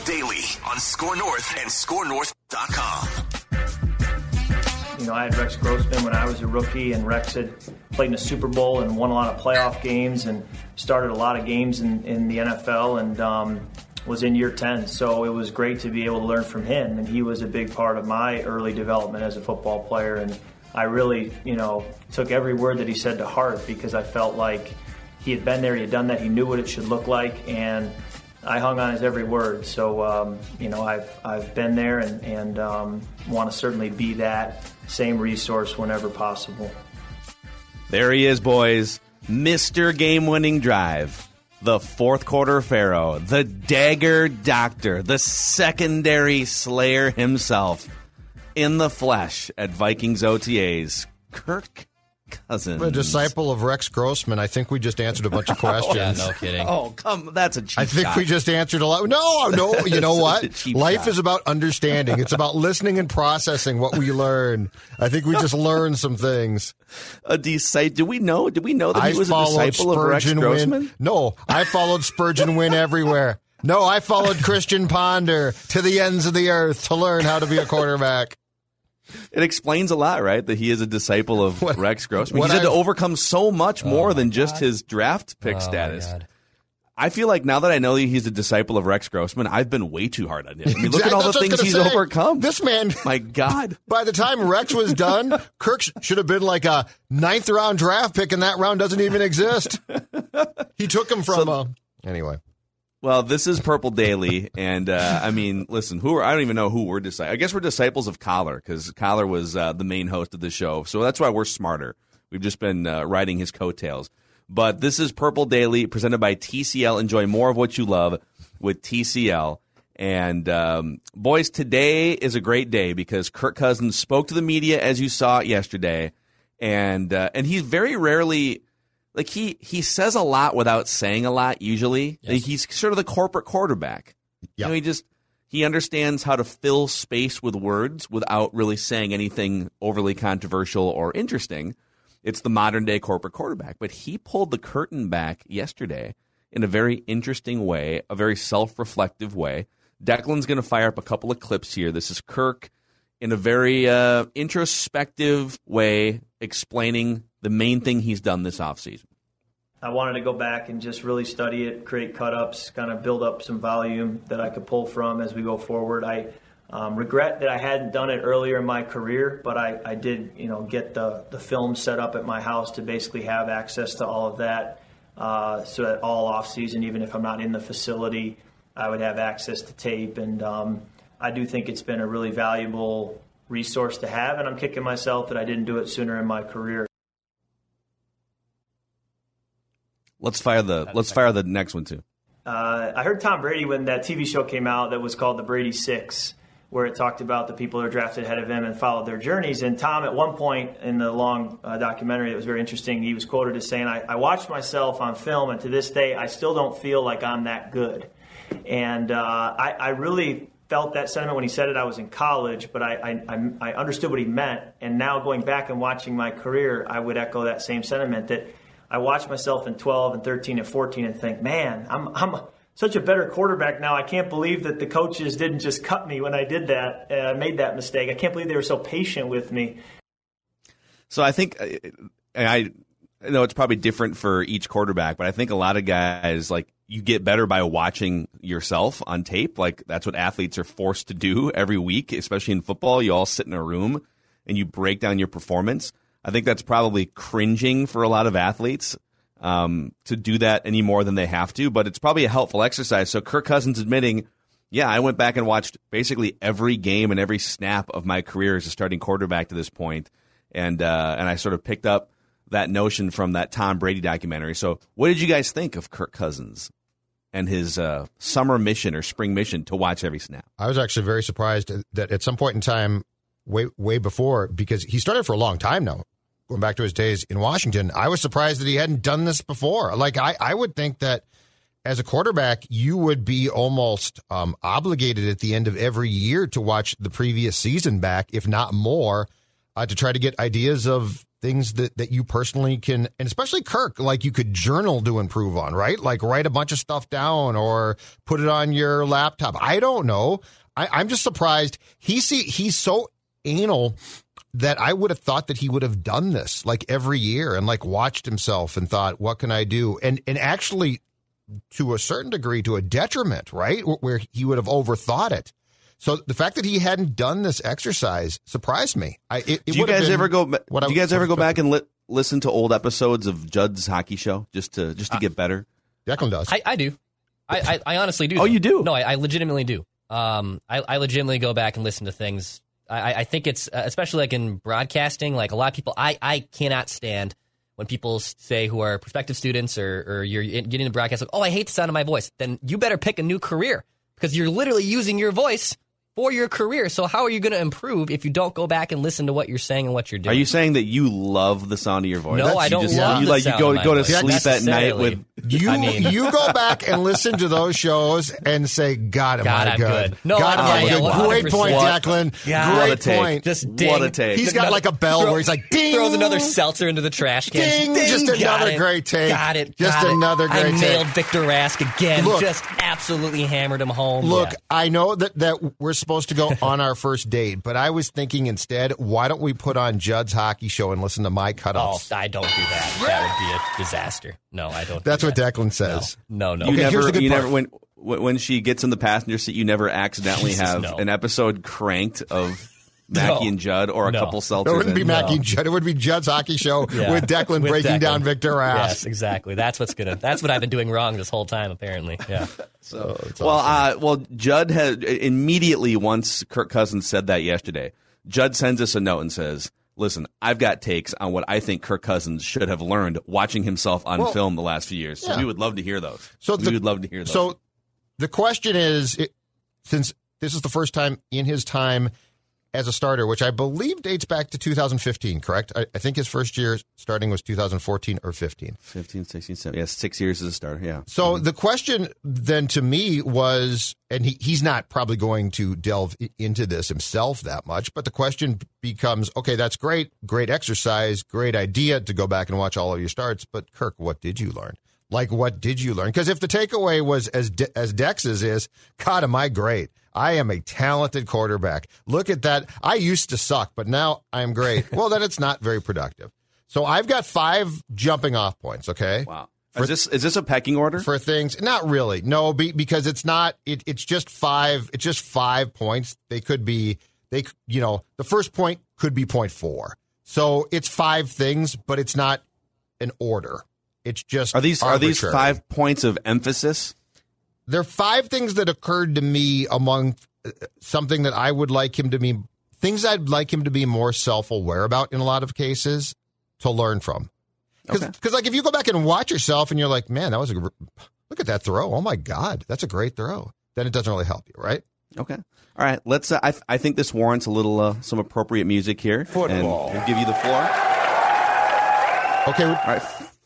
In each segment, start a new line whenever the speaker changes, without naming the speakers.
Daily on SKOR North and SKORNorth.com.
You know, I had Rex Grossman when I was a rookie, and Rex had played in a Super Bowl and won a lot of playoff games and started a lot of games in, in the NFL and um, was in year 10. So it was great to be able to learn from him, and he was a big part of my early development as a football player. And I really, you know, took every word that he said to heart because I felt like – he had been there, he had done that, he knew what it should look like, and I hung on his every word. So um, you know, I've I've been there and and um, want to certainly be that same resource whenever possible.
There he is, boys, Mister Game Winning Drive. The fourth quarter Pharaoh, the dagger doctor, the secondary slayer himself in the flesh at Vikings OTAs, Kirk Cousins.
A disciple of Rex Grossman. I think we just answered a bunch of oh, questions.
yeah, no kidding.
Oh, come, that's a cheap
I think
shot.
we just answered a lot. No, no, you know what? Life
shot.
is about understanding. It's about listening and processing what we learn. I think we just learned some things.
a disciple. Do we know? Did we know that
I
he was a
followed
disciple of Rex Grossman?
Win. No, I followed Spergon Wynn everywhere. No, I followed Christian Ponder to the ends of the earth to learn how to be a quarterback.
It explains a lot, right? That he is a disciple of
What-
Rex Grossman. He's had to
I've-
overcome so much more
my
than just
God.
his draft pick
Oh,
status. I feel like now that I know that he's a disciple of Rex Grossman, I've been way too hard on him. I mean, look at all the
That's was
things he's
say.
overcome.
This man,
My God.
by the time Rex was done, Kirk should have been like a ninth round draft pick, and that round doesn't even exist. He took him from. uh, anyway,
Well, this is Purple Daily, and uh, I mean, listen, who are I don't even know who we're disciples. I guess we're disciples of Coller because Coller was uh, the main host of the show, so that's why we're smarter. We've just been uh, riding his coattails. But this is Purple Daily, presented by TCL. Enjoy more of what you love with TCL. And um, boys, today is a great day because Kirk Cousins spoke to the media as you saw yesterday, and uh, and he's very rarely like he he says a lot without saying a lot. Usually,
Yes.
he's sort of the corporate quarterback.
Yeah.
You know, he just he understands how to fill space with words without really saying anything overly controversial or interesting. It's the modern day corporate quarterback. But he pulled the curtain back yesterday in a very interesting way, a very self reflective way. Declan's going to fire up a couple of clips here. This is Kirk in a very uh, introspective way explaining the main thing he's done this offseason.
I wanted to go back and just really study it, create cut ups, kind of build up some volume that I could pull from as we go forward. I um, regret that I hadn't done it earlier in my career, but I, I did, you know, get the, the film set up at my house to basically have access to all of that. Uh, so that all off season, even if I'm not in the facility, I would have access to tape. And um, I do think it's been a really valuable resource to have, and I'm kicking myself that I didn't do it sooner in my career.
Let's fire the let's fire the next one too.
Uh, I heard Tom Brady when that TV show came out that was called The Brady Six, where it talked about the people who are drafted ahead of him and followed their journeys. And Tom, at one point in the long uh, documentary, it was very interesting. He was quoted as saying, I, "I watched myself on film, and to this day, I still don't feel like I'm that good." And uh, I, I really felt that sentiment when he said it. I was in college, but I, I, I- I understood what he meant. And now going back and watching my career, I would echo that same sentiment that I watch myself in 12 and 13 and 14 and think, man, I'm, I'm such a better quarterback now. I can't believe that the coaches didn't just cut me when I did that, uh, made that mistake. I can't believe they were so patient with me.
So I think uh, I I know it's probably different for each quarterback, but I think a lot of guys like you get better by watching yourself on tape. Like that's what athletes are forced to do every week, especially in football. You all sit in a room and you break down your performance. I think that's probably cringing for a lot of athletes um, to do that any more than they have to, but it's probably a helpful exercise. So Kirk Cousins admitting, yeah, I went back and watched basically every game and every snap of my career as a starting quarterback to this point, and uh, and I sort of picked up that notion from that Tom Brady documentary. So, what did you guys think of Kirk Cousins and his uh, summer mission or spring mission to watch every snap?
I was actually very surprised that at some point in time, way way before, because he started for a long time now, going back to his days in Washington. I was surprised that he hadn't done this before. Like I, I would think that as a quarterback, you would be almost um, obligated at the end of every year to watch the previous season back, if not more, uh, to try to get ideas of things that, that you personally can, and especially Kirk, like you could journal to improve on, right? Like write a bunch of stuff down or put it on your laptop. I don't know. I, I'm just surprised. He see he's so anal that I would have thought that he would have done this like every year and like watched himself and thought, what can I do? And and actually to a certain degree to a detriment, right? Where he would have overthought it. So the fact that he hadn't done this exercise surprised me. I, it, it
do you guys ever go? Do
I,
you guys ever go back and li- listen to old episodes of Judd's hockey show just to just to get better?
Declan does.
I, I do. I, I, I, honestly do.
Oh, you do?
No, I, I legitimately do. Um, I, I legitimately go back and listen to things. I, I think it's uh, especially like in broadcasting. Like a lot of people, I, I cannot stand when people say who are prospective students or, or you're getting into broadcast like, oh, I hate the sound of my voice. Then you better pick a new career because you're literally using your voice for your career. So how are you going to improve if you don't go back and listen to what you're saying and what you're doing?
Are you saying that you love the sound of your voice?
No,
That's,
I don't
you just,
love
you
the
like
sound
you go
of my
go to
voice.
sleep at night with
You
I mean-
you go back and listen to those shows and say, "God, am
God,
I
I'm
good?
good. No,
God, am
yeah,
I
yeah,
good? Great point,
What-
Declan.
God.
What a
Great point.
Just ding.
What a take.
He's got like a bell where he's like, ding.
Throws another seltzer into the trash can.
Ding. Just another
it.
great take.
Got it.
Just
got
another great take.
nailed Victor Rask again.
Look.
just absolutely hammered him home.
Look, I know that, that we're supposed to go on our first date, but I was thinking instead, why don't we put on Judd's hockey show and listen to my
Oh,
cutouts?
I don't do that. That would be a disaster. No, I don't.
That's
do
what
that.
Declan says.
No, no.
you
Okay, here's
never
the good
you
part.
never when when she gets in the passenger seat, you never accidentally
Jesus,
have
no.
an episode cranked of Mackey
No.
and Judd or a
No.
couple seltzers.
It wouldn't be. Mackey and Judd. It would be Judd's hockey show
Yeah.
with Declan
With
breaking
Declan.
down Victor Rask.
Yes, exactly. That's what's gonna. That's what I've been doing wrong this whole time. Apparently, yeah.
So,
Well, uh, well, Judd had immediately once Kirk Cousins said that yesterday. Judd sends us a note and says, "Listen, I've got takes on what I think Kirk Cousins should have learned watching himself on
Well,
film the last few years." So
yeah.
we would love to hear those.
So
we
the-
would love to hear those.
So the question is, it, since this is the first time in his time as a starter, which I believe dates back to 2015, correct? I, I think his first year starting was 2014 or 15.
15, 16, 17. Yeah, six years as a starter. Yeah.
So the question then to me was, and he, he's not probably going to delve into this himself that much, but the question becomes, okay, that's great, great exercise, great idea to go back and watch all of your starts, but Kirk, what did you learn? Like, what did you learn? Because if the takeaway was as De- as Dex's is, God, am I great? I am a talented quarterback. Look at that. I used to suck, but now I'm great. well, then it's not very productive. So I've got five jumping off points. Okay.
Wow. Is this is this a pecking order?
for things. Not really, no, be, because it's not. It, it's just five. It's just five points. They could be. They, you know, the first point could be point four. So it's five things, but it's not an order. It's just
are these are these five points of emphasis?
There are five things that occurred to me among uh, something that I would like him to be things I'd like him to be more self aware about in a lot of cases to learn from. Because,
Okay.
like, if you go back and watch yourself and you're like, man, that was a gr- look at that throw. Oh my God, that's a great throw. Then it doesn't really help you, right?
Okay. All right. Let's. Uh, I I think this warrants a little uh, some appropriate music here. Football. And we'll give you the floor.
Okay,
All right.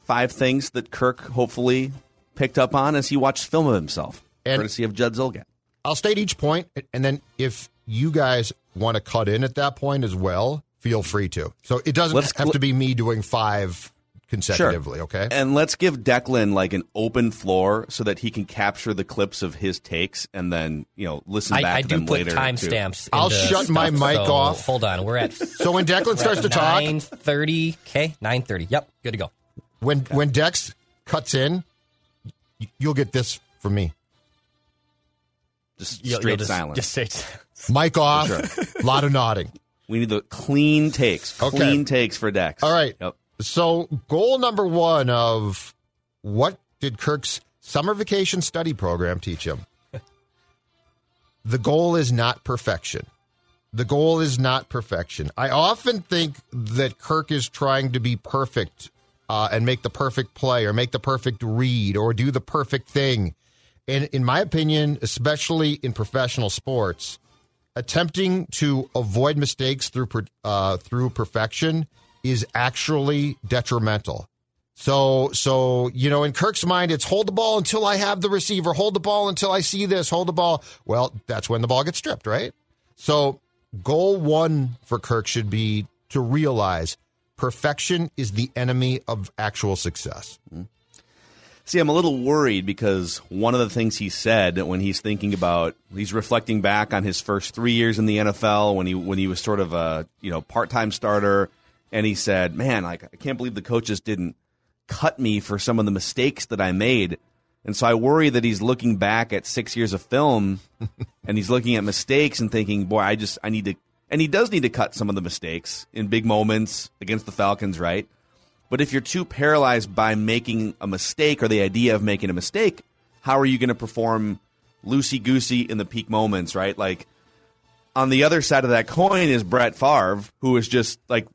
Five things that Kirk hopefully picked up on as he watched film of himself,
And-
courtesy of Judd Zulgad.
I'll state each point, and then if you guys want to cut in at that point as well, feel free to. So it doesn't
Let's
have to be me doing five consecutively, okay?
And let's give Declan like an open floor so that he can capture the clips of his takes and then you know listen
I,
back
I
to
do
them
put
later. too.
timestamps.
I'll
into
shut my mic
so
off.
Hold on, we're at
So when Declan starts to talk,
nine thirty. Okay, nine thirty. Yep, good to go.
When when Dex cuts in, you'll get this from me.
Just
You'll-
straight
you'll just,
silence.
Just say
Mic off,
sure.
lot of nodding.
we need the clean takes.
Okay.
Clean takes for Dex.
All right.
Yep.
So, goal number one of what did Kirk's summer vacation study program teach him? the goal is not perfection. The goal is not perfection. I often think that Kirk is trying to be perfect uh, and make the perfect play or make the perfect read or do the perfect thing. And in my opinion, especially in professional sports, attempting to avoid mistakes through uh, through perfection is actually detrimental. So, so you know, in Kirk's mind, it's hold the ball until I have the receiver, hold the ball until I see this, hold the ball. Well, that's when the ball gets stripped, right? So, goal one for Kirk should be to realize perfection is the enemy of actual success.
See, I'm a little worried because one of the things he said when he's thinking about he's reflecting back on his first three years in the NFL when he when he was sort of a you know part time starter, and he said, "Man, like I can't believe the coaches didn't cut me for some of the mistakes that I made." And so I worry that he's looking back at six years of film, and he's looking at mistakes and thinking, "Boy, I just I need to." And he does need to cut some of the mistakes in big moments against the Falcons, right? But if you're too paralyzed by making a mistake or the idea of making a mistake, how are you going to perform loosey goosey in the peak moments, right? Like on the other side of that coin is Brett Favre, who is just like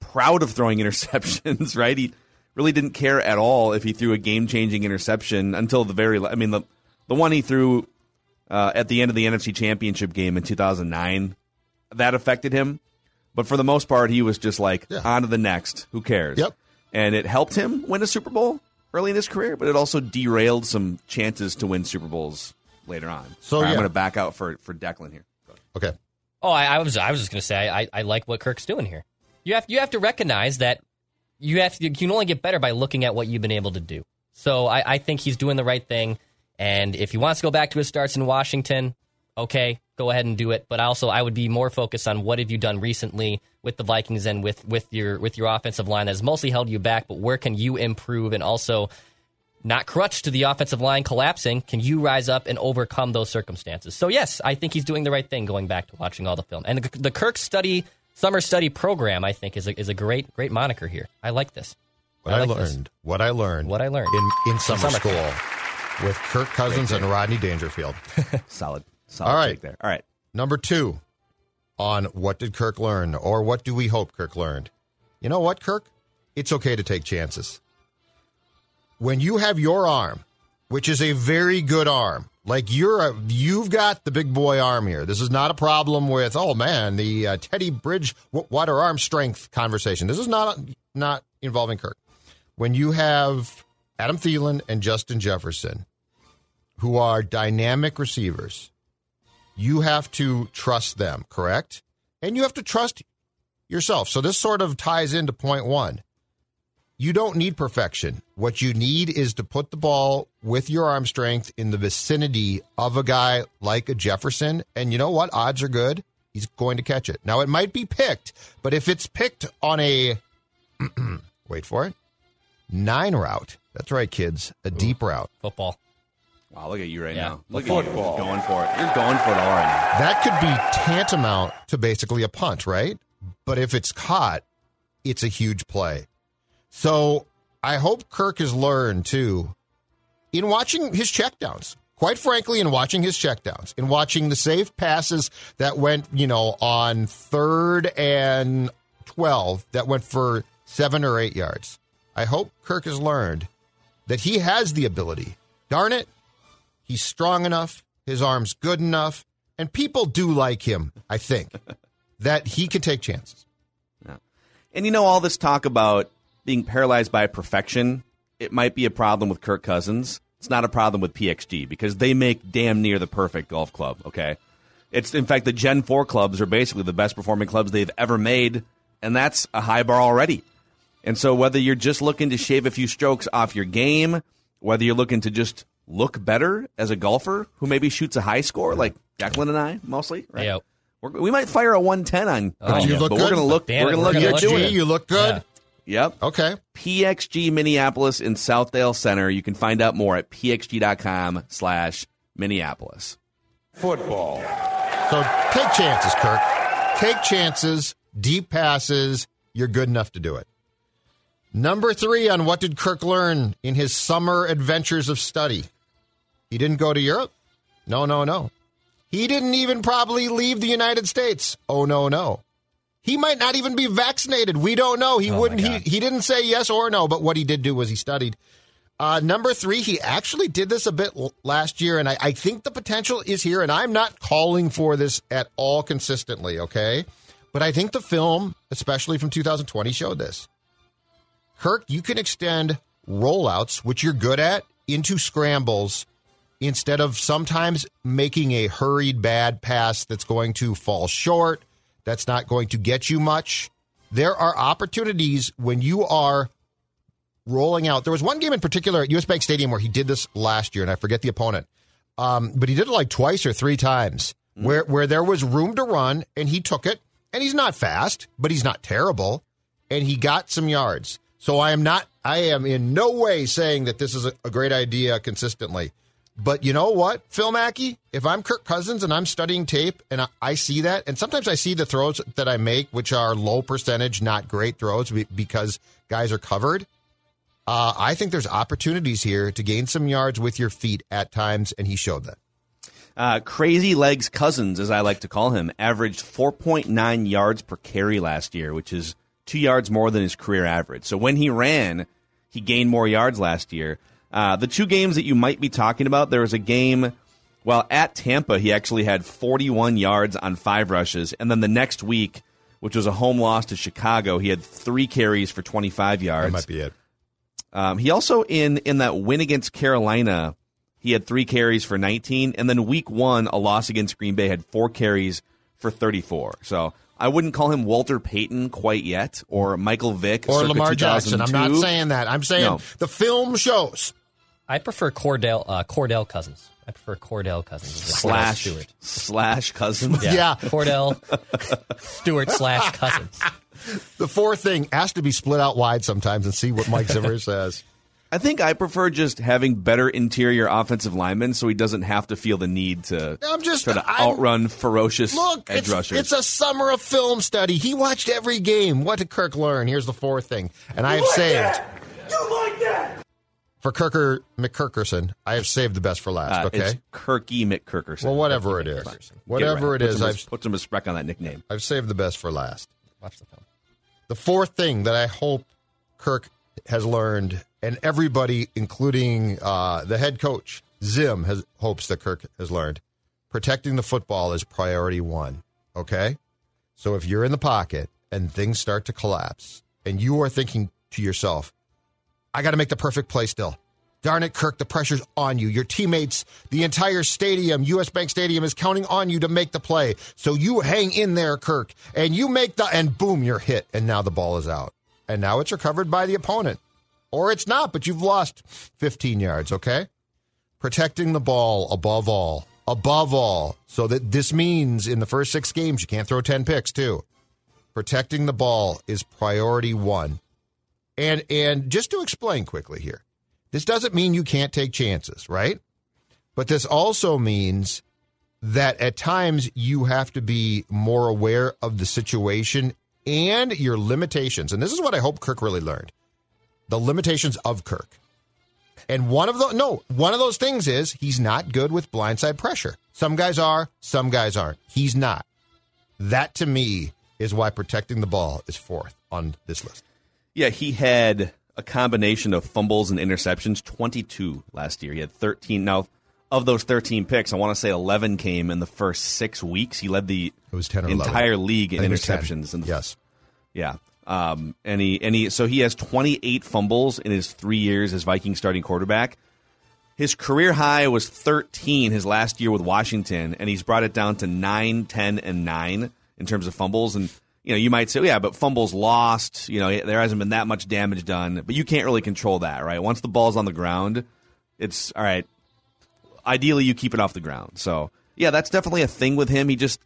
proud of throwing interceptions, right? He really didn't care at all if he threw a game changing interception until the very, I mean, the, the one he threw uh, at the end of the NFC Championship game in 2009, that affected him. But for the most part, he was just like,
Yeah.
on to the next. Who cares?
Yep.
And it helped him win a Super Bowl early in his career, but it also derailed some chances to win Super Bowls later on.
So,
All right,
yeah.
I'm going to back out for, for Declan here.
Okay.
Oh, I, I was I was just going to say I, I like what Kirk's doing here. You have you have to recognize that you have to, you can only get better by looking at what you've been able to do. So I, I think he's doing the right thing. And if he wants to go back to his starts in Washington, okay, go ahead and do it. But also, I would be more focused on what have you done recently with the Vikings and with with your with your offensive line that's mostly held you back. But where can you improve and also not crutch to the offensive line collapsing, can you rise up and overcome those circumstances? So yes, I think he's doing the right thing going back to watching all the film. And the, the Kirk study summer study program, I think, is a, is a great great moniker here. I like this.
What I,
like this.
learned, what I learned,
What I learned.
in, in summer,
summer
school with Kirk Cousins and Rodney Dangerfield.
Solid. Solid
All right.
there. All right.
Number two on what did Kirk learn or what do we hope Kirk learned? You know what, Kirk? It's okay to take chances. When you have your arm, which is a very good arm, like you're a, you've got the big boy arm here. This is not a problem with oh man the uh, Teddy Bridgewater arm strength conversation. This is not not involving Kirk. When you have Adam Thielen and Justin Jefferson, who are dynamic receivers, you have to trust them, correct? And you have to trust yourself. So this sort of ties into point one. You don't need perfection. What you need is to put the ball with your arm strength in the vicinity of a guy like a Jefferson. And you know what? Odds are good. He's going to catch it. Now, it might be picked, but if it's picked on a, wait for it, nine route, that's right, kids, a deep route.
Football.
Wow, look at you right
Yeah.
now. Look at you going for it. You're going for it all right now.
That could be tantamount to basically a punt, right? But if it's caught, it's a huge play. So I hope Kirk has learned too in watching his checkdowns. Quite frankly, in watching his checkdowns, in watching the safe passes that went, you know, on third and 12 that went for seven or eight yards. I hope Kirk has learned that he has the ability. Darn it, he's strong enough, his arm's good enough, and people do like him, I think, that he can take chances.
And you know, all this talk about being paralyzed by perfection, it might be a problem with Kirk Cousins. It's not a problem with PXG because they make damn near the perfect golf club, okay? It's in fact the Gen 4 clubs are basically the best performing clubs they've ever made, and that's a high bar already. And so whether you're just looking to shave a few strokes off your game, whether you're looking to just look better as a golfer who maybe shoots a high score like Declan and I mostly, right?
Hey.
We're, we might fire a 110 on, oh, on
you
you,
look
but we're
good.
going to look
Damn
we're going to
we're
look
gonna
good
look
doing
PXG,
it.
you look good.
Yeah.
Yep.
Okay.
PXG Minneapolis in Southdale Center. You can find out more at pxg.com slash Minneapolis.
Football.
So take chances, Kirk. Take chances, deep passes. You're good enough to do it. Number three on what did Kirk learn in his summer adventures of study? He didn't go to Europe. No, no, no. He didn't even probably leave the United States. Oh, no, no. He might not even be vaccinated. We don't know. He
Oh,
wouldn't. He, he didn't say yes or no. But what he did do was he studied. Uh, number three, he actually did this a bit l- last year, and I, I think the potential is here. And I'm not calling for this at all consistently, okay? But I think the film, especially from 2020, showed this. Kirk, you can extend rollouts, which you're good at, into scrambles instead of sometimes making a hurried bad pass that's going to fall short, that's not going to get you much. There are opportunities when you are rolling out. There was one game in particular at US Bank Stadium where he did this last year, and I forget the opponent. Um, but he did it like twice or three times where where there was room to run and he took it. And he's not fast, but he's not terrible. And he got some yards. So I am not I am in no way saying that this is a, a great idea consistently. But you know what, Phil Mackey? If I'm Kirk Cousins and I'm studying tape and I, I see that, and sometimes I see the throws that I make, which are low percentage, not great throws because guys are covered. Uh, I think there's opportunities here to gain some yards with your feet at times, and he showed that.
Uh, Crazy Legs Cousins, as I like to call him, averaged 4.9 yards per carry last year, which is two yards more than his career average. So when he ran, he gained more yards last year. Uh, the two games that you might be talking about, there was a game, well, at Tampa, he actually had 41 yards on five rushes. And then the next week, which was a home loss to Chicago, he had three carries for 25 yards.
That might be it.
Um, he also in in that win against Carolina, he had three carries for 19, and then week one, a loss against Green Bay, had four carries for 34. So I wouldn't call him Walter Payton quite yet, or Michael Vick,
Or
circa
Lamar Jackson. I'm not saying that. I'm saying
No.
the film shows.
I prefer Kordell uh, Kordell Cousins. I prefer Kordell Cousins
slash
Stewart.
slash Cousins.
Yeah.
Kordell Stewart slash Cousins.
The fourth thing has to be split out wide sometimes and see what Mike Zimmer says.
I think I prefer just having better interior offensive linemen, so he doesn't have to feel the need to
I'm just-
try to
I'm-
outrun ferocious
Look,
edge
it's,
rushers.
it's a summer of film study. He watched every game. What did Kirk learn? Here's the fourth thing. And I have saved. That? You like that? For Kirker McKirkerson, I have saved the best for last,
Uh,
okay?
It's Kirky McKirkerson.
Well, whatever it is. Whatever
right.
it
Put
is,
some,
I've,
put some respect on that nickname.
I've saved the best for last.
Watch the film.
The fourth thing that I hope Kirk has learned, and everybody, including uh, the head coach, Zim, has hopes that Kirk has learned, protecting the football is priority one. Okay? So if you're in the pocket and things start to collapse, and you are thinking to yourself, I got to make the perfect play still. Darn it, Kirk, the pressure's on you. Your teammates, the entire stadium, US Bank Stadium, is counting on you to make the play. So you hang in there, Kirk, and you make the, and boom, you're hit, and now the ball is out. And now it's recovered by the opponent. Or it's not, but you've lost 15 yards, okay? Protecting the ball above all, above all. So that this means in the first six games, you can't throw 10 picks, too. Protecting the ball is priority one. And and just to explain quickly here, this doesn't mean you can't take chances, right? But this also means that at times you have to be more aware of the situation and your limitations. And this is what I hope Kirk really learned. The limitations of Kirk. And one of the no, one of those things is he's not good with blindside pressure. Some guys are, some guys aren't. He's not. That to me is why protecting the ball is fourth on this list.
Yeah, he had a combination of fumbles and interceptions, 22 last year. He had 13. Now, of those 13 picks, I want to say 11 came in the first six weeks. He led the
It was 10 or 11.
entire league in
I think it was 10.
interceptions. In the,
Yes.
Yeah. Um, and he and he so he has 28 fumbles in his three years as Viking starting quarterback. His career high was 13 his last year with Washington, and he's brought it down to 9, 10, and 9 in terms of fumbles. And, you know, you might say, yeah, but fumbles lost. You know, there hasn't been that much damage done. But you can't really control that, right? Once the ball's on the ground, it's all right. Ideally, you keep it off the ground. So, yeah, that's definitely a thing with him. He just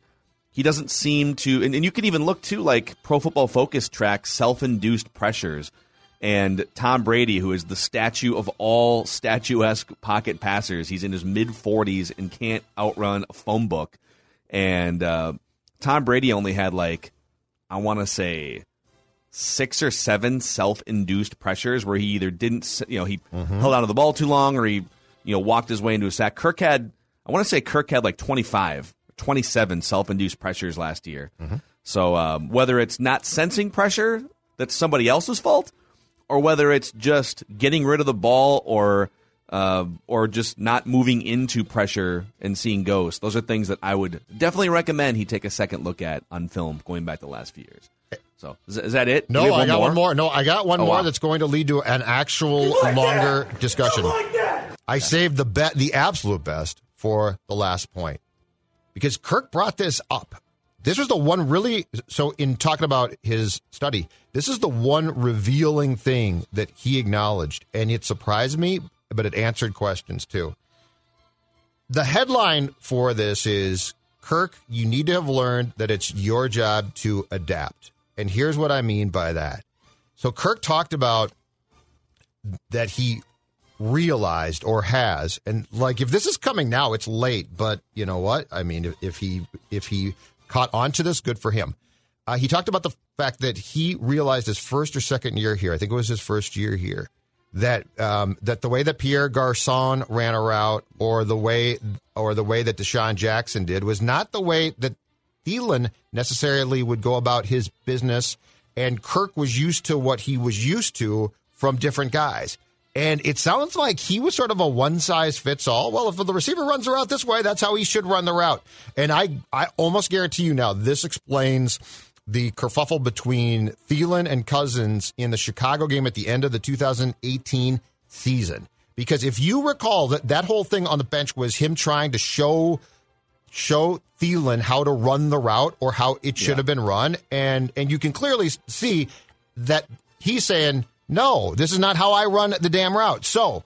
he doesn't seem to and, and you can even look to like pro football focus tracks self-induced pressures And Tom Brady, who is the statue of all statuesque pocket passers, he's in his mid 40s and can't outrun a phone book. And uh, Tom Brady only had like, I want to say, six or seven self-induced pressures where he either didn't, you know, he held onto the ball too long or he, you know, walked his way into a sack. Kirk had, I want to say Kirk had like 25, 27 self-induced pressures last year. So um, whether it's not sensing pressure that's somebody else's fault, or whether it's just getting rid of the ball or uh, or just not moving into pressure and seeing ghosts. Those are things that I would definitely recommend he take a second look at on film going back the last few years. So is, is that it?
No,
Do we have
I got one more. No, I got one
Oh,
more
wow.
that's going to lead to an actual longer discussion. I saved the bet, the absolute best for the last point because Kirk brought this up. This was the one really. So, in talking about his study, this is the one revealing thing that he acknowledged, and it surprised me, but it answered questions too. The headline for this is Kirk, you need to have learned that it's your job to adapt. And here's what I mean by that. So, Kirk talked about that he realized or has. And like if this is coming now it's late but you know what? I mean if, if he if he caught on to this good for him. Uh, he talked about the fact that he realized his first or second year here i think it was his first year here that um, that the way that Pierre Garcon ran a route or the way or the way that DeSean Jackson did was not the way that Thielen necessarily would go about his business. And Kirk was used to what he was used to from different guys. And it sounds like he was sort of a one size fits all. Well, if the receiver runs the route this way, that's how he should run the route. And I, I almost guarantee you now, this explains the kerfuffle between Thielen and Cousins in the Chicago game at the end of the 2018 season. Because if you recall that that whole thing on the bench was him trying to show show Thielen how to run the route or how it should have been run, and and you can clearly see that he's saying, "No, this is not how I run the damn route." So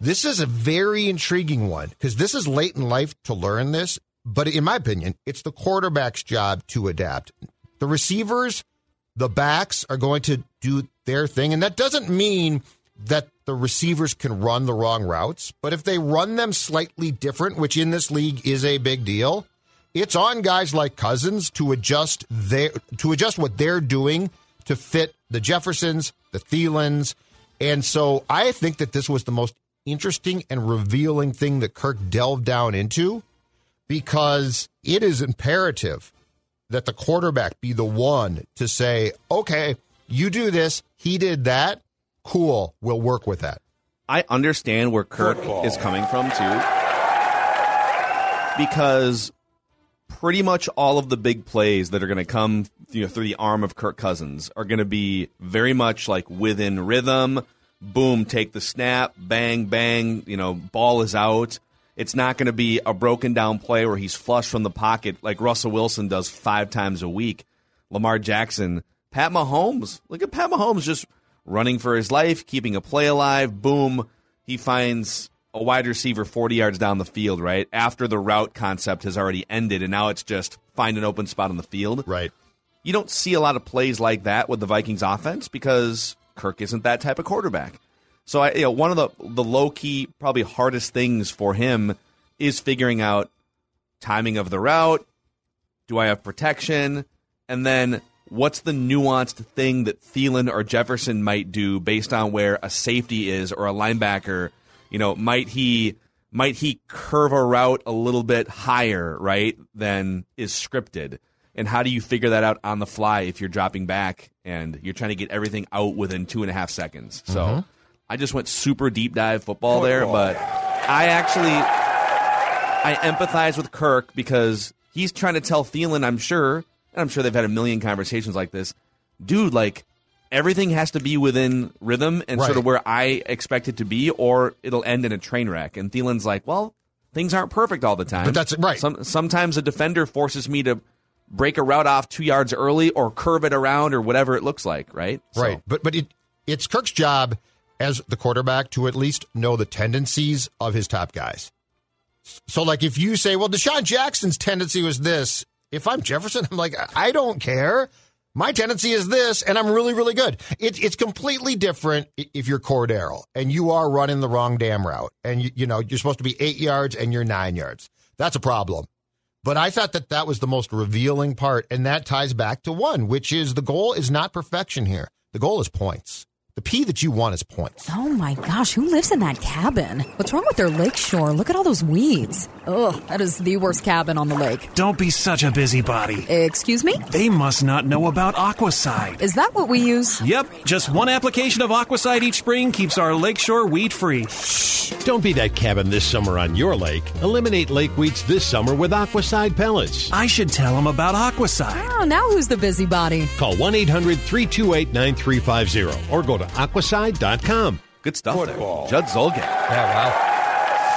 this is a very intriguing one because this is late in life to learn this, but in my opinion, it's the quarterback's job to adapt. The receivers, the backs are going to do their thing, and that doesn't mean that the receivers can run the wrong routes, but if they run them slightly different, which in this league is a big deal, it's on guys like Cousins to adjust their to adjust what they're doing to fit the Jeffersons, the Thielens, and so I think that this was the most interesting and revealing thing that Kirk delved down into because it is imperative that the quarterback be the one to say, "Okay, you do this, he did that, cool, we'll work with that."
I understand where Kirk is coming from too, because pretty much all of the big plays that are going to come you know, through the arm of Kirk Cousins are going to be very much like within rhythm. Boom, take the snap, bang, bang. You know, ball is out. It's not going to be a broken down play where he's flush from the pocket like Russell Wilson does five times a week. Lamar Jackson, Pat Mahomes. Look at Pat Mahomes just running for his life, keeping a play alive. Boom, he finds a wide receiver 40 yards down the field, right? After the route concept has already ended, and now it's just find an open spot on the field.
Right.
You don't see a lot of plays like that with the Vikings offense because Kirk isn't that type of quarterback. So I, you know, one of the the low key, probably hardest things for him is figuring out timing of the route. Do I have protection? And then what's the nuanced thing that Thielen or Jefferson might do based on where a safety is or a linebacker? You know, might he might he curve a route a little bit higher, right, than is scripted? And how do you figure that out on the fly if you're dropping back and you're trying to get everything out within two and a half seconds? So mm-hmm. I just went super deep dive football there, but I actually I empathize with Kirk because he's trying to tell Thielen, I'm sure, and I'm sure they've had a million conversations like this, dude, like everything has to be within rhythm and sort of where I expect it to be, or it'll end in a train wreck. And Thielen's like, well, things aren't perfect all the time.
But that's- right.
Some, sometimes a defender forces me to break a route off two yards early or curve it around or whatever it looks like, right? So-
Right. But but it it's Kirk's job as the quarterback to at least know the tendencies of his top guys. So like if you say, well, DeSean Jackson's tendency was this, if I'm Jefferson, I'm like, I don't care. My tendency is this, and I'm really, really good. It, it's completely different if you're Cordero and you are running the wrong damn route, and you, you know you're supposed to be eight yards and you're nine yards. That's a problem. But I thought that that was the most revealing part, and that ties back to one, which is the goal is not perfection here. The goal is points. The P that you want is points.
Oh my gosh, who lives in that cabin? What's wrong with their lakeshore? Look at all those weeds. Ugh, that is the worst cabin on the lake.
Don't be such a busybody.
Excuse me?
They must not know about Aquacide.
Is that what we use?
Yep, just one application of Aquacide each spring keeps our lakeshore weed free. Shh.
Don't be that cabin this summer on your lake. Eliminate lake weeds this summer with Aquacide pellets.
I should tell them about Aquacide.
Oh, now who's the busybody?
Call 1 800 328 9350 or go to aquacide.com.
Good stuff there. Judd Zulgad.
Yeah, wow.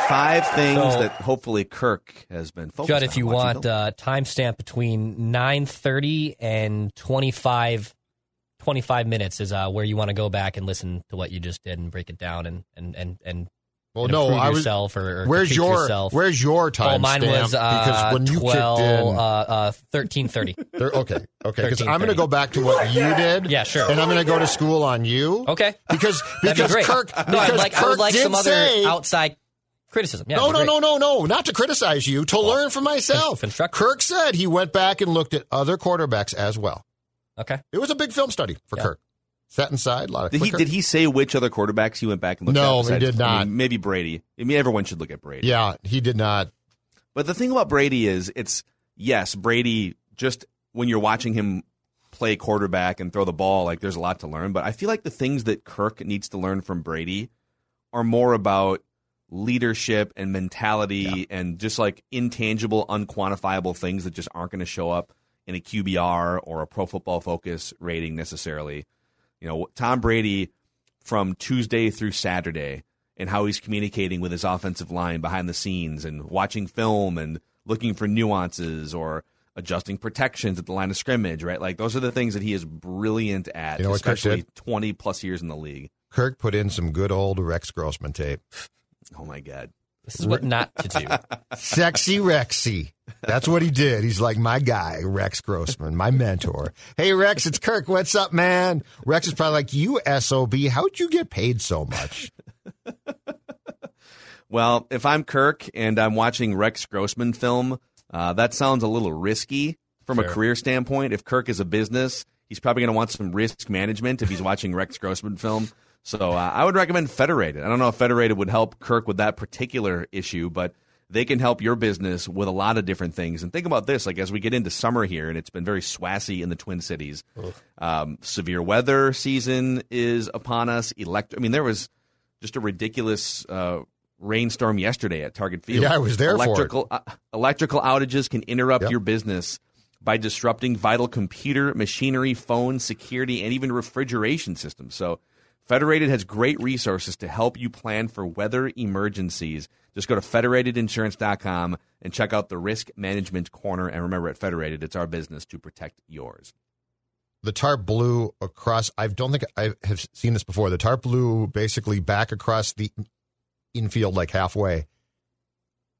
Five things
So-
that hopefully Kirk has been focused
Judd,
on
if you want
film.
uh, timestamp between 9.30 and 25, 25 minutes is uh, where you want to go back and listen to what you just did and break it down and, and, and, and
Well,
and
no, I was.
yourself or, or
Where's your
yourself.
Where's your
Oh,
time
mine
stamp?
was uh,
because when you
12,
kicked in,
uh, uh, 13.30.
Okay, okay. Because I'm going to go back to what you did.
Yeah, sure.
And I'm going to go to school on you.
Okay.
Because because
be.
Kirk
no,
because
like,
Kirk
I would like
did
some other
say,
outside criticism. Yeah,
no, no, no, no, no, not to criticize you, to learn from myself.
constructive.
Kirk said he went back and looked at other quarterbacks as well.
Okay.
It was a big film study for
Yeah.
Kirk. Sat inside, a lot of
Did he, did he say which other quarterbacks he went back and looked
No,
at?
No,
he
did
I
not.
mean, maybe Brady. I mean, everyone should look at Brady.
Yeah, he did not.
But the thing about Brady is, it's yes, Brady. Just when you're watching him play quarterback and throw the ball, like there's a lot to learn. But I feel like the things that Kirk needs to learn from Brady are more about leadership and mentality and just like intangible, unquantifiable things that just aren't going to show up in a QBR or a Pro Football Focus rating necessarily. You know, Tom Brady from Tuesday through Saturday and how he's communicating with his offensive line behind the scenes and watching film and looking for nuances or adjusting protections at the line of scrimmage, right? Like those are the things that he is brilliant at,
You know
especially 20 plus years in the league.
Kirk put in some good old Rex Grossman tape.
Oh my God.
This is what not to do.
Sexy Rexy. That's what he did. He's like my guy, Rex Grossman, my mentor. Hey, Rex, it's Kirk. What's up, man? Rex is probably like, you SOB, how'd you get paid so much?
Well, if I'm Kirk and I'm watching Rex Grossman film, uh, that sounds a little risky from a career standpoint. If Kirk is a business, he's probably going to want some risk management if he's watching Rex Grossman film. So uh, I would recommend Federated. I don't know if Federated would help Kirk with that particular issue, but they can help your business with a lot of different things. And think about this: like as we get into summer here, and it's been very swassy in the Twin Cities. Um, severe weather season is upon us. Elect. I mean, there was just a ridiculous uh, rainstorm yesterday at Target Field.
Yeah, I was there for it.
electrical, Uh, electrical outages can interrupt
Yep.
your business by disrupting vital computer, machinery, phone, security, and even refrigeration systems. So, Federated has great resources to help you plan for weather emergencies. Just go to federatedinsurance.com and check out the risk management corner. And remember, at Federated, it's our business to protect yours.
The tarp blew across. I don't think I have seen this before. The tarp blew basically back across the infield, like halfway.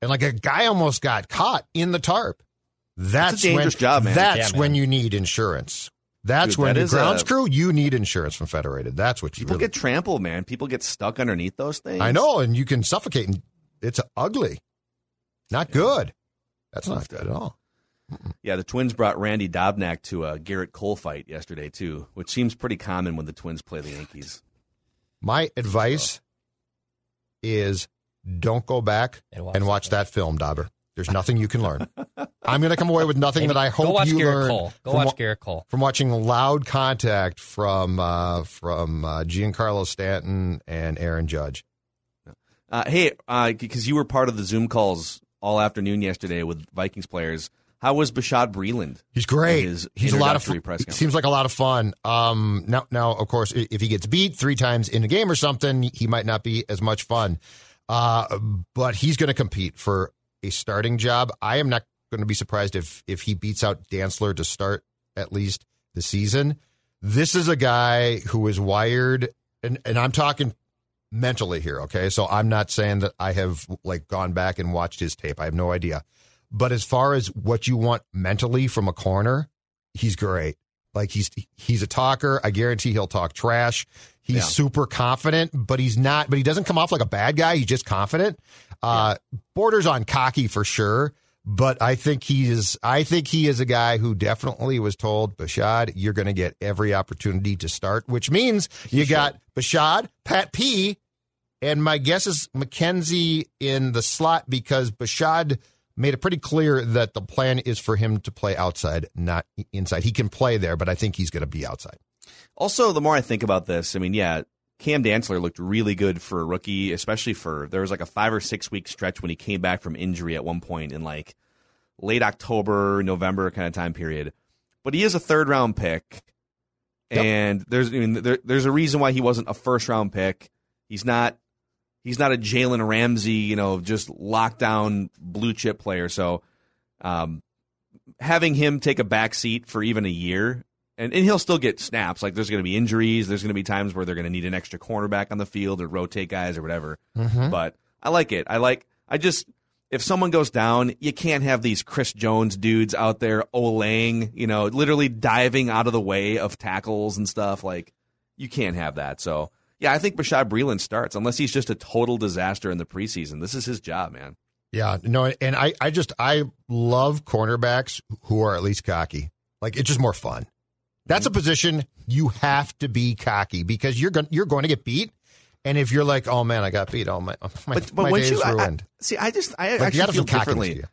And like a guy almost got caught in the tarp. That's
dangerous
when,
job, man.
That's
Yeah, man.
when you need insurance. That's
Dude,
when
that
you grounds
a-
crew, you need insurance from Federated. That's what you want.
People
really
get trampled, man. People get stuck underneath those things.
I know, and you can suffocate, and it's ugly. Not good. That's not good at all.
Yeah, the Twins brought Randy Dobnak to a Gerrit Cole fight yesterday too, which seems pretty common when the Twins play the Yankees.
My advice is don't go back
And watch
and watch that film, Dauber. There's nothing you can learn. I'm going to come away with nothing that I hope
go watch
you
Gerrit
learn
Cole. Go
from,
watch Gerrit Cole.
from watching loud contact from uh, from uh, Giancarlo Stanton and Aaron Judge.
Uh, hey, because you were part of the Zoom calls all afternoon yesterday with Vikings players, how was Bashaud Breeland?
He's great.
his
He's a lot of
introductory
fun.
press conference?
Seems like a lot of fun. Um, now, now, of course, if he gets beat three times in a game or something, he might not be as much fun. Uh, but he's going to compete for a starting job. I am not going to be surprised if if he beats out Dantzler to start at least the season. This is a guy who is wired, and and I'm talking mentally here. Okay, so I'm not saying that I have like gone back and watched his tape. I have no idea. But as far as what you want mentally from a corner, he's great. Like he's he's a talker. I guarantee he'll talk trash. He's
Yeah.
super confident, but he's not. But he doesn't come off like a bad guy. He's just confident. Uh, Borders on cocky for sure. But I think he is. I think he is a guy who definitely was told, Bashaud, you're going to get every opportunity to start, which means you got Bashaud, Pat P, and my guess is Mackensie in the slot because Bashaud made it pretty clear that the plan is for him to play outside, not inside. He can play there, but I think he's going to be outside.
Also, the more I think about this, I mean, yeah, Cam Dantzler looked really good for a rookie, especially for there was like a five or six week stretch when he came back from injury at one point in like late October, November kind of time period. But he is a third round pick, and there's I mean, there, there's a reason why he wasn't a first round pick. He's not he's not a Jalen Ramsey, you know, just lockdown blue chip player. So um, having him take a back seat for even a year, and, and he'll still get snaps. Like there's going to be injuries. There's going to be times where they're going to need an extra cornerback on the field or rotate guys or whatever.
Mhm.
But I like it. I like. I just if someone goes down, you can't have these Chris Jones dudes out there olaying, you know, literally diving out of the way of tackles and stuff. Like you can't have that. So yeah, I think Bashaud Breeland starts unless he's just a total disaster in the preseason. This is his job, man.
Yeah, no, and I, I just I love cornerbacks who are at least cocky. Like it's just more fun. That's mm-hmm. a position you have to be cocky because you're going you're going to get beat, and if you're like, oh man, I got beat, oh my my,
But but
my
once
day
you
is
I- I-
ruined.
see, I just I
Like,
actually
gotta
feel
feel
differently.
to you.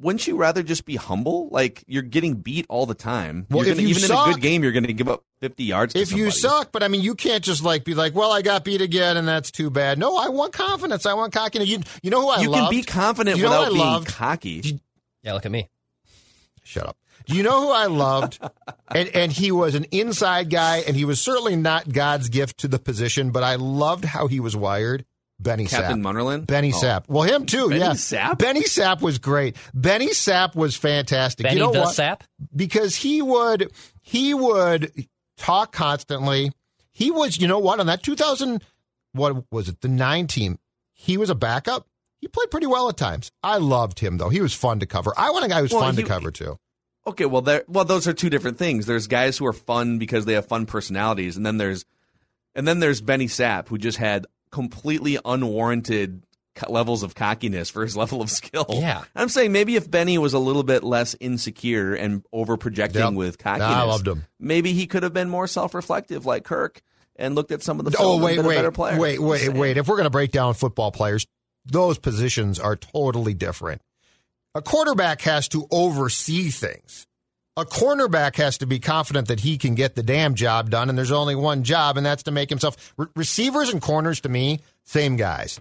Wouldn't you rather just be humble? Like you're getting beat all the time.
Well,
You're
if
gonna-
you
even in a good game, you're going to give up 50 yards. To
if you suck, but I mean, you can't just like be like, well, I got beat again, and that's too bad. No, I want confidence. I want cockiness. You, you know who I love?
you can be confident
You know
without being
loved?
cocky.
Yeah, look at me.
Shut up. Do you know who I loved? and and he was an inside guy, and he was certainly not God's gift to the position, but I loved how he was wired. Benny Sapp.
Captain
Sapp.
Munnerlyn?
Benny
Oh.
Sapp. Well, him too.
Benny
yeah.
Sapp?
Benny Sapp was great. Benny Sapp was fantastic.
Benny
you know
the
what?
Sap?
Because he would he would talk constantly. He was, you know what, on that 2000 what was it? The 9 team. He was a backup. He played pretty well at times. I loved him though. He was fun to cover. I want a guy who's
Well,
fun
he-
to cover too.
Okay, well, there, well, those are two different things. There's guys who are fun because they have fun personalities, and then there's, and then there's Benny Sapp who just had completely unwarranted levels of cockiness for his level of skill.
Yeah.
I'm saying maybe if Benny was a little bit less insecure and over projecting
Yep.
with
Nah, I
cockiness,
loved him.
Maybe he could have been more self reflective like Kirk and looked at some of the
Oh wait,
and been a
wait, wait, wait,
Just
wait. If we're going to break down football players, those positions are totally different. A quarterback has to oversee things. A cornerback has to be confident that he can get the damn job done, and there's only one job, and that's to make himself. Re- receivers and corners, to me, same guys.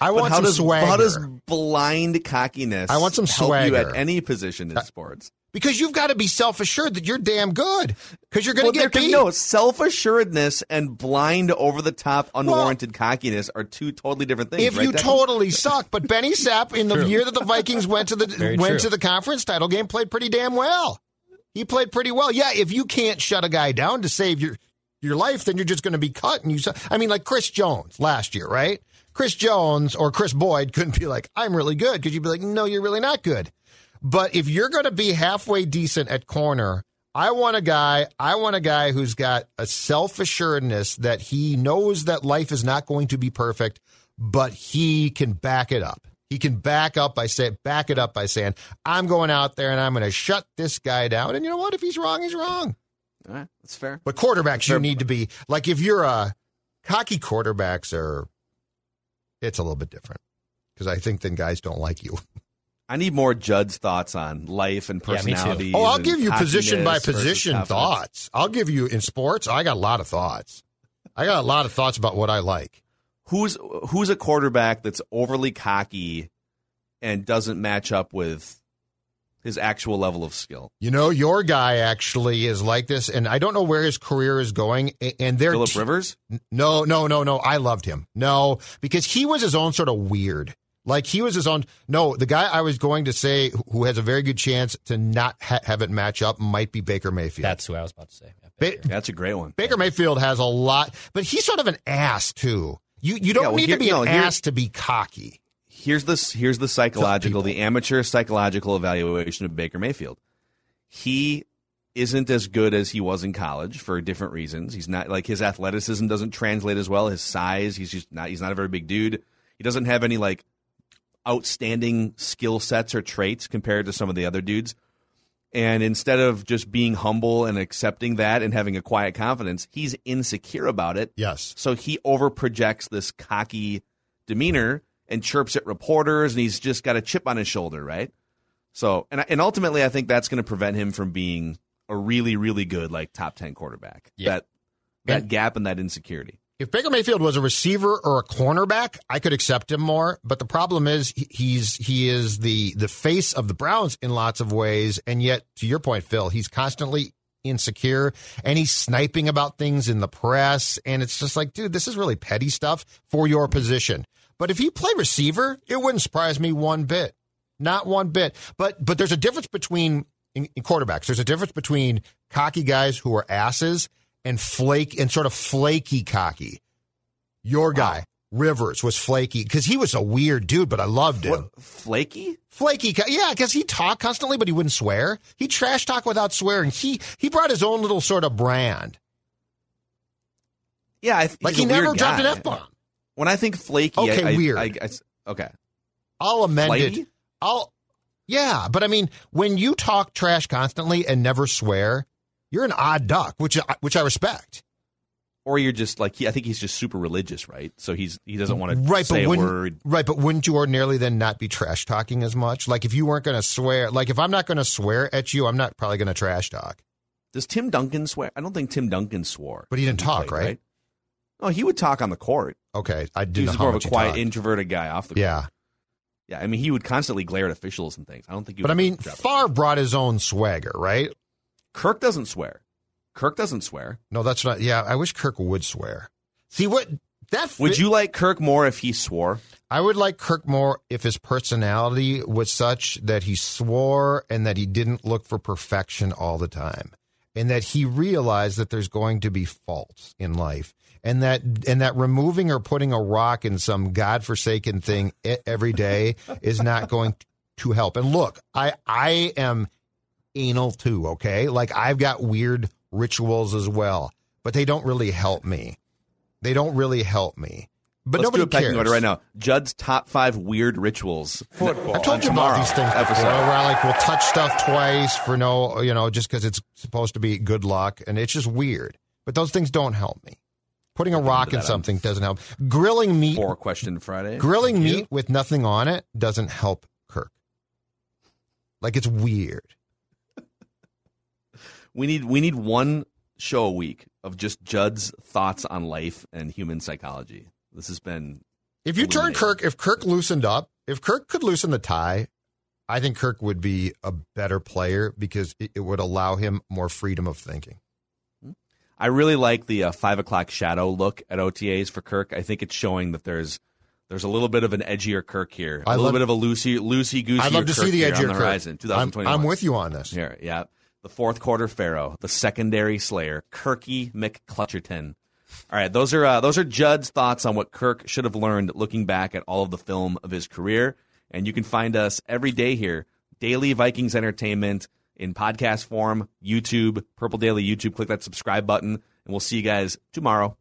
I
But
want
how
some
does,
swagger.
How does blind cockiness
I want some
help you
swagger.
at any position in sports?
Because you've got to be self assured that you're damn good. Because you're going
Well,
to get
there can-
beat.
no self assuredness and blind over the top unwarranted cockiness are two totally different things.
if
right,
you
Declan?
totally suck. But Benny Sapp, in the
True.
year that the Vikings went to the
Very
went
true.
to the conference title game, played pretty damn well. He played pretty well. Yeah, if you can't shut a guy down to save your your life, then you're just going to be cut. And you, su- I mean, like Chris Jones last year, right? Chris Jones or Kris Boyd couldn't be like, I'm really good because you'd be like, no, you're really not good. But if you're going to be halfway decent at corner, I want a guy. I want a guy who's got a self assuredness that he knows that life is not going to be perfect, but he can back it up. He can back up by say back it up by saying, "I'm going out there and I'm going to shut this guy down." And you know what? If he's wrong, he's wrong.
All right, that's fair.
But quarterbacks, you
Fair
need to be like if you're uh, a cocky quarterbacks are. It's a little bit different because I think then guys don't like you.
I need more Judd's thoughts on life and
Yeah,
personality.
Oh, I'll give you position by position thoughts. I'll give you in sports. I got a lot of thoughts. I got a lot of thoughts about what I like.
Who's who's a quarterback that's overly cocky and doesn't match up with his actual level of skill?
You know, your guy actually is like this, and I don't know where his career is going. And they're
Philip Rivers.
No, no, no, no. I loved him. No, because he was his own sort of weird. Like he was his own. No, the guy I was going to say who has a very good chance to not ha- have it match up might be Baker Mayfield.
That's who I was about to say. Yeah,
Ba-
That's a great one.
Baker Mayfield has a lot, but he's sort of an ass too. You you don't
Yeah, well,
need
here-
to be
no,
an ass to be cocky.
Here's the here's the psychological, the amateur psychological evaluation of Baker Mayfield. He isn't as good as he was in college for different reasons. He's not like his athleticism doesn't translate as well. His size, he's just not. He's not a very big dude. He doesn't have any like outstanding skill sets or traits compared to some of the other dudes. And instead of just being humble and accepting that and having a quiet confidence, he's insecure about it.
Yes.
So he overprojects this cocky demeanor and chirps at reporters, and he's just got a chip on his shoulder, right? So, and and ultimately, I think that's going to prevent him from being a really, really good like top ten quarterback.
Yeah.
That that
And-
gap and that insecurity.
If Baker Mayfield was a receiver or a cornerback, I could accept him more. But the problem is he- he's he is the the face of the Browns in lots of ways, and yet to your point, Phil, he's constantly insecure and he's sniping about things in the press, and it's just like, dude, this is really petty stuff for your position. But if he played receiver, it wouldn't surprise me one bit, not one bit. But but there's a difference between in, in quarterbacks. There's a difference between cocky guys who are asses and flake and sort of flaky cocky. Your guy Rivers was flaky because he was a weird dude, but I loved him.
What flaky?
Flaky, yeah, because he talked constantly, but he wouldn't swear. He trash talk without swearing. He he brought his own little sort of brand.
Yeah, I,
Like he never dropped an f bomb.
When I think flaky,
Okay,
I,
weird.
I, okay,
I'll amend it. I'll yeah, but I mean, when you talk trash constantly and never swear, you're an odd duck, which I- which I respect.
or you're just like he, I think he's just super religious, right? So he's he doesn't want to
right,
say
but
a word.
right, but wouldn't you ordinarily then not be trash talking as much? Like if you weren't going to swear, like if I'm not going to swear at you, I'm not probably going to trash talk.
Does Tim Duncan swear? I don't think Tim Duncan swore,
But he didn't talk,
played,
right?
Oh, he would talk on the court.
Okay, I
He
didn't know
was more of a quiet,
talked.
introverted guy off the court.
Yeah,
yeah. I mean, he would constantly glare at officials and things. I don't think. He
but I mean. Favre brought his own swagger, right?
Kirk doesn't swear. Kirk doesn't swear.
No, that's not. Yeah, I wish Kirk would swear. See what that
Would you like Kirk more if he swore?
I would like Kirk more if his personality was such that he swore and that he didn't look for perfection all the time. And that he realized that there's going to be faults in life. And that and that removing or putting a rock in some godforsaken thing every day is not going to help. And look, I I am anal too, okay? Like I've got weird rituals as well, but they don't really help me. They don't really help me. But
Let's
nobody
do a pecking
cares.
order right now. Judd's top five weird rituals. Football.
I've told you about these things
episode.
before, where I like will touch stuff twice for no, you know, just because it's supposed to be good luck, and it's just weird. But those things don't help me. Putting a rock in
that on
something doesn't help. Grilling meat,
Four question Friday.
grilling
Thank you.
meat with nothing on it doesn't help Kirk. Like it's weird.
We need we need one show a week of just Judd's thoughts on life and human psychology. This has been
If you turn Kirk, if Kirk loosened up, if Kirk could loosen the tie, I think Kirk would be a better player because it, it would allow him more freedom of thinking.
I really like the uh, five o'clock shadow look at OTAs for Kirk. I think it's showing that there's there's a little bit of an edgier Kirk here, a
I
little
love-
bit of a loosey loosey goosey.
I'd love to see the
on
edgier
the
Kirk.
horizon.
I'm, I'm with you on this.
Here, yeah. The fourth quarter Pharaoh, the secondary Slayer, Kirky McClutcherton. All right, those are uh, those are Judd's thoughts on what Kirk should have learned looking back at all of the film of his career. And you can find us every day here, Daily Vikings Entertainment in podcast form, YouTube, Purple Daily YouTube. Click that subscribe button, and we'll see you guys tomorrow.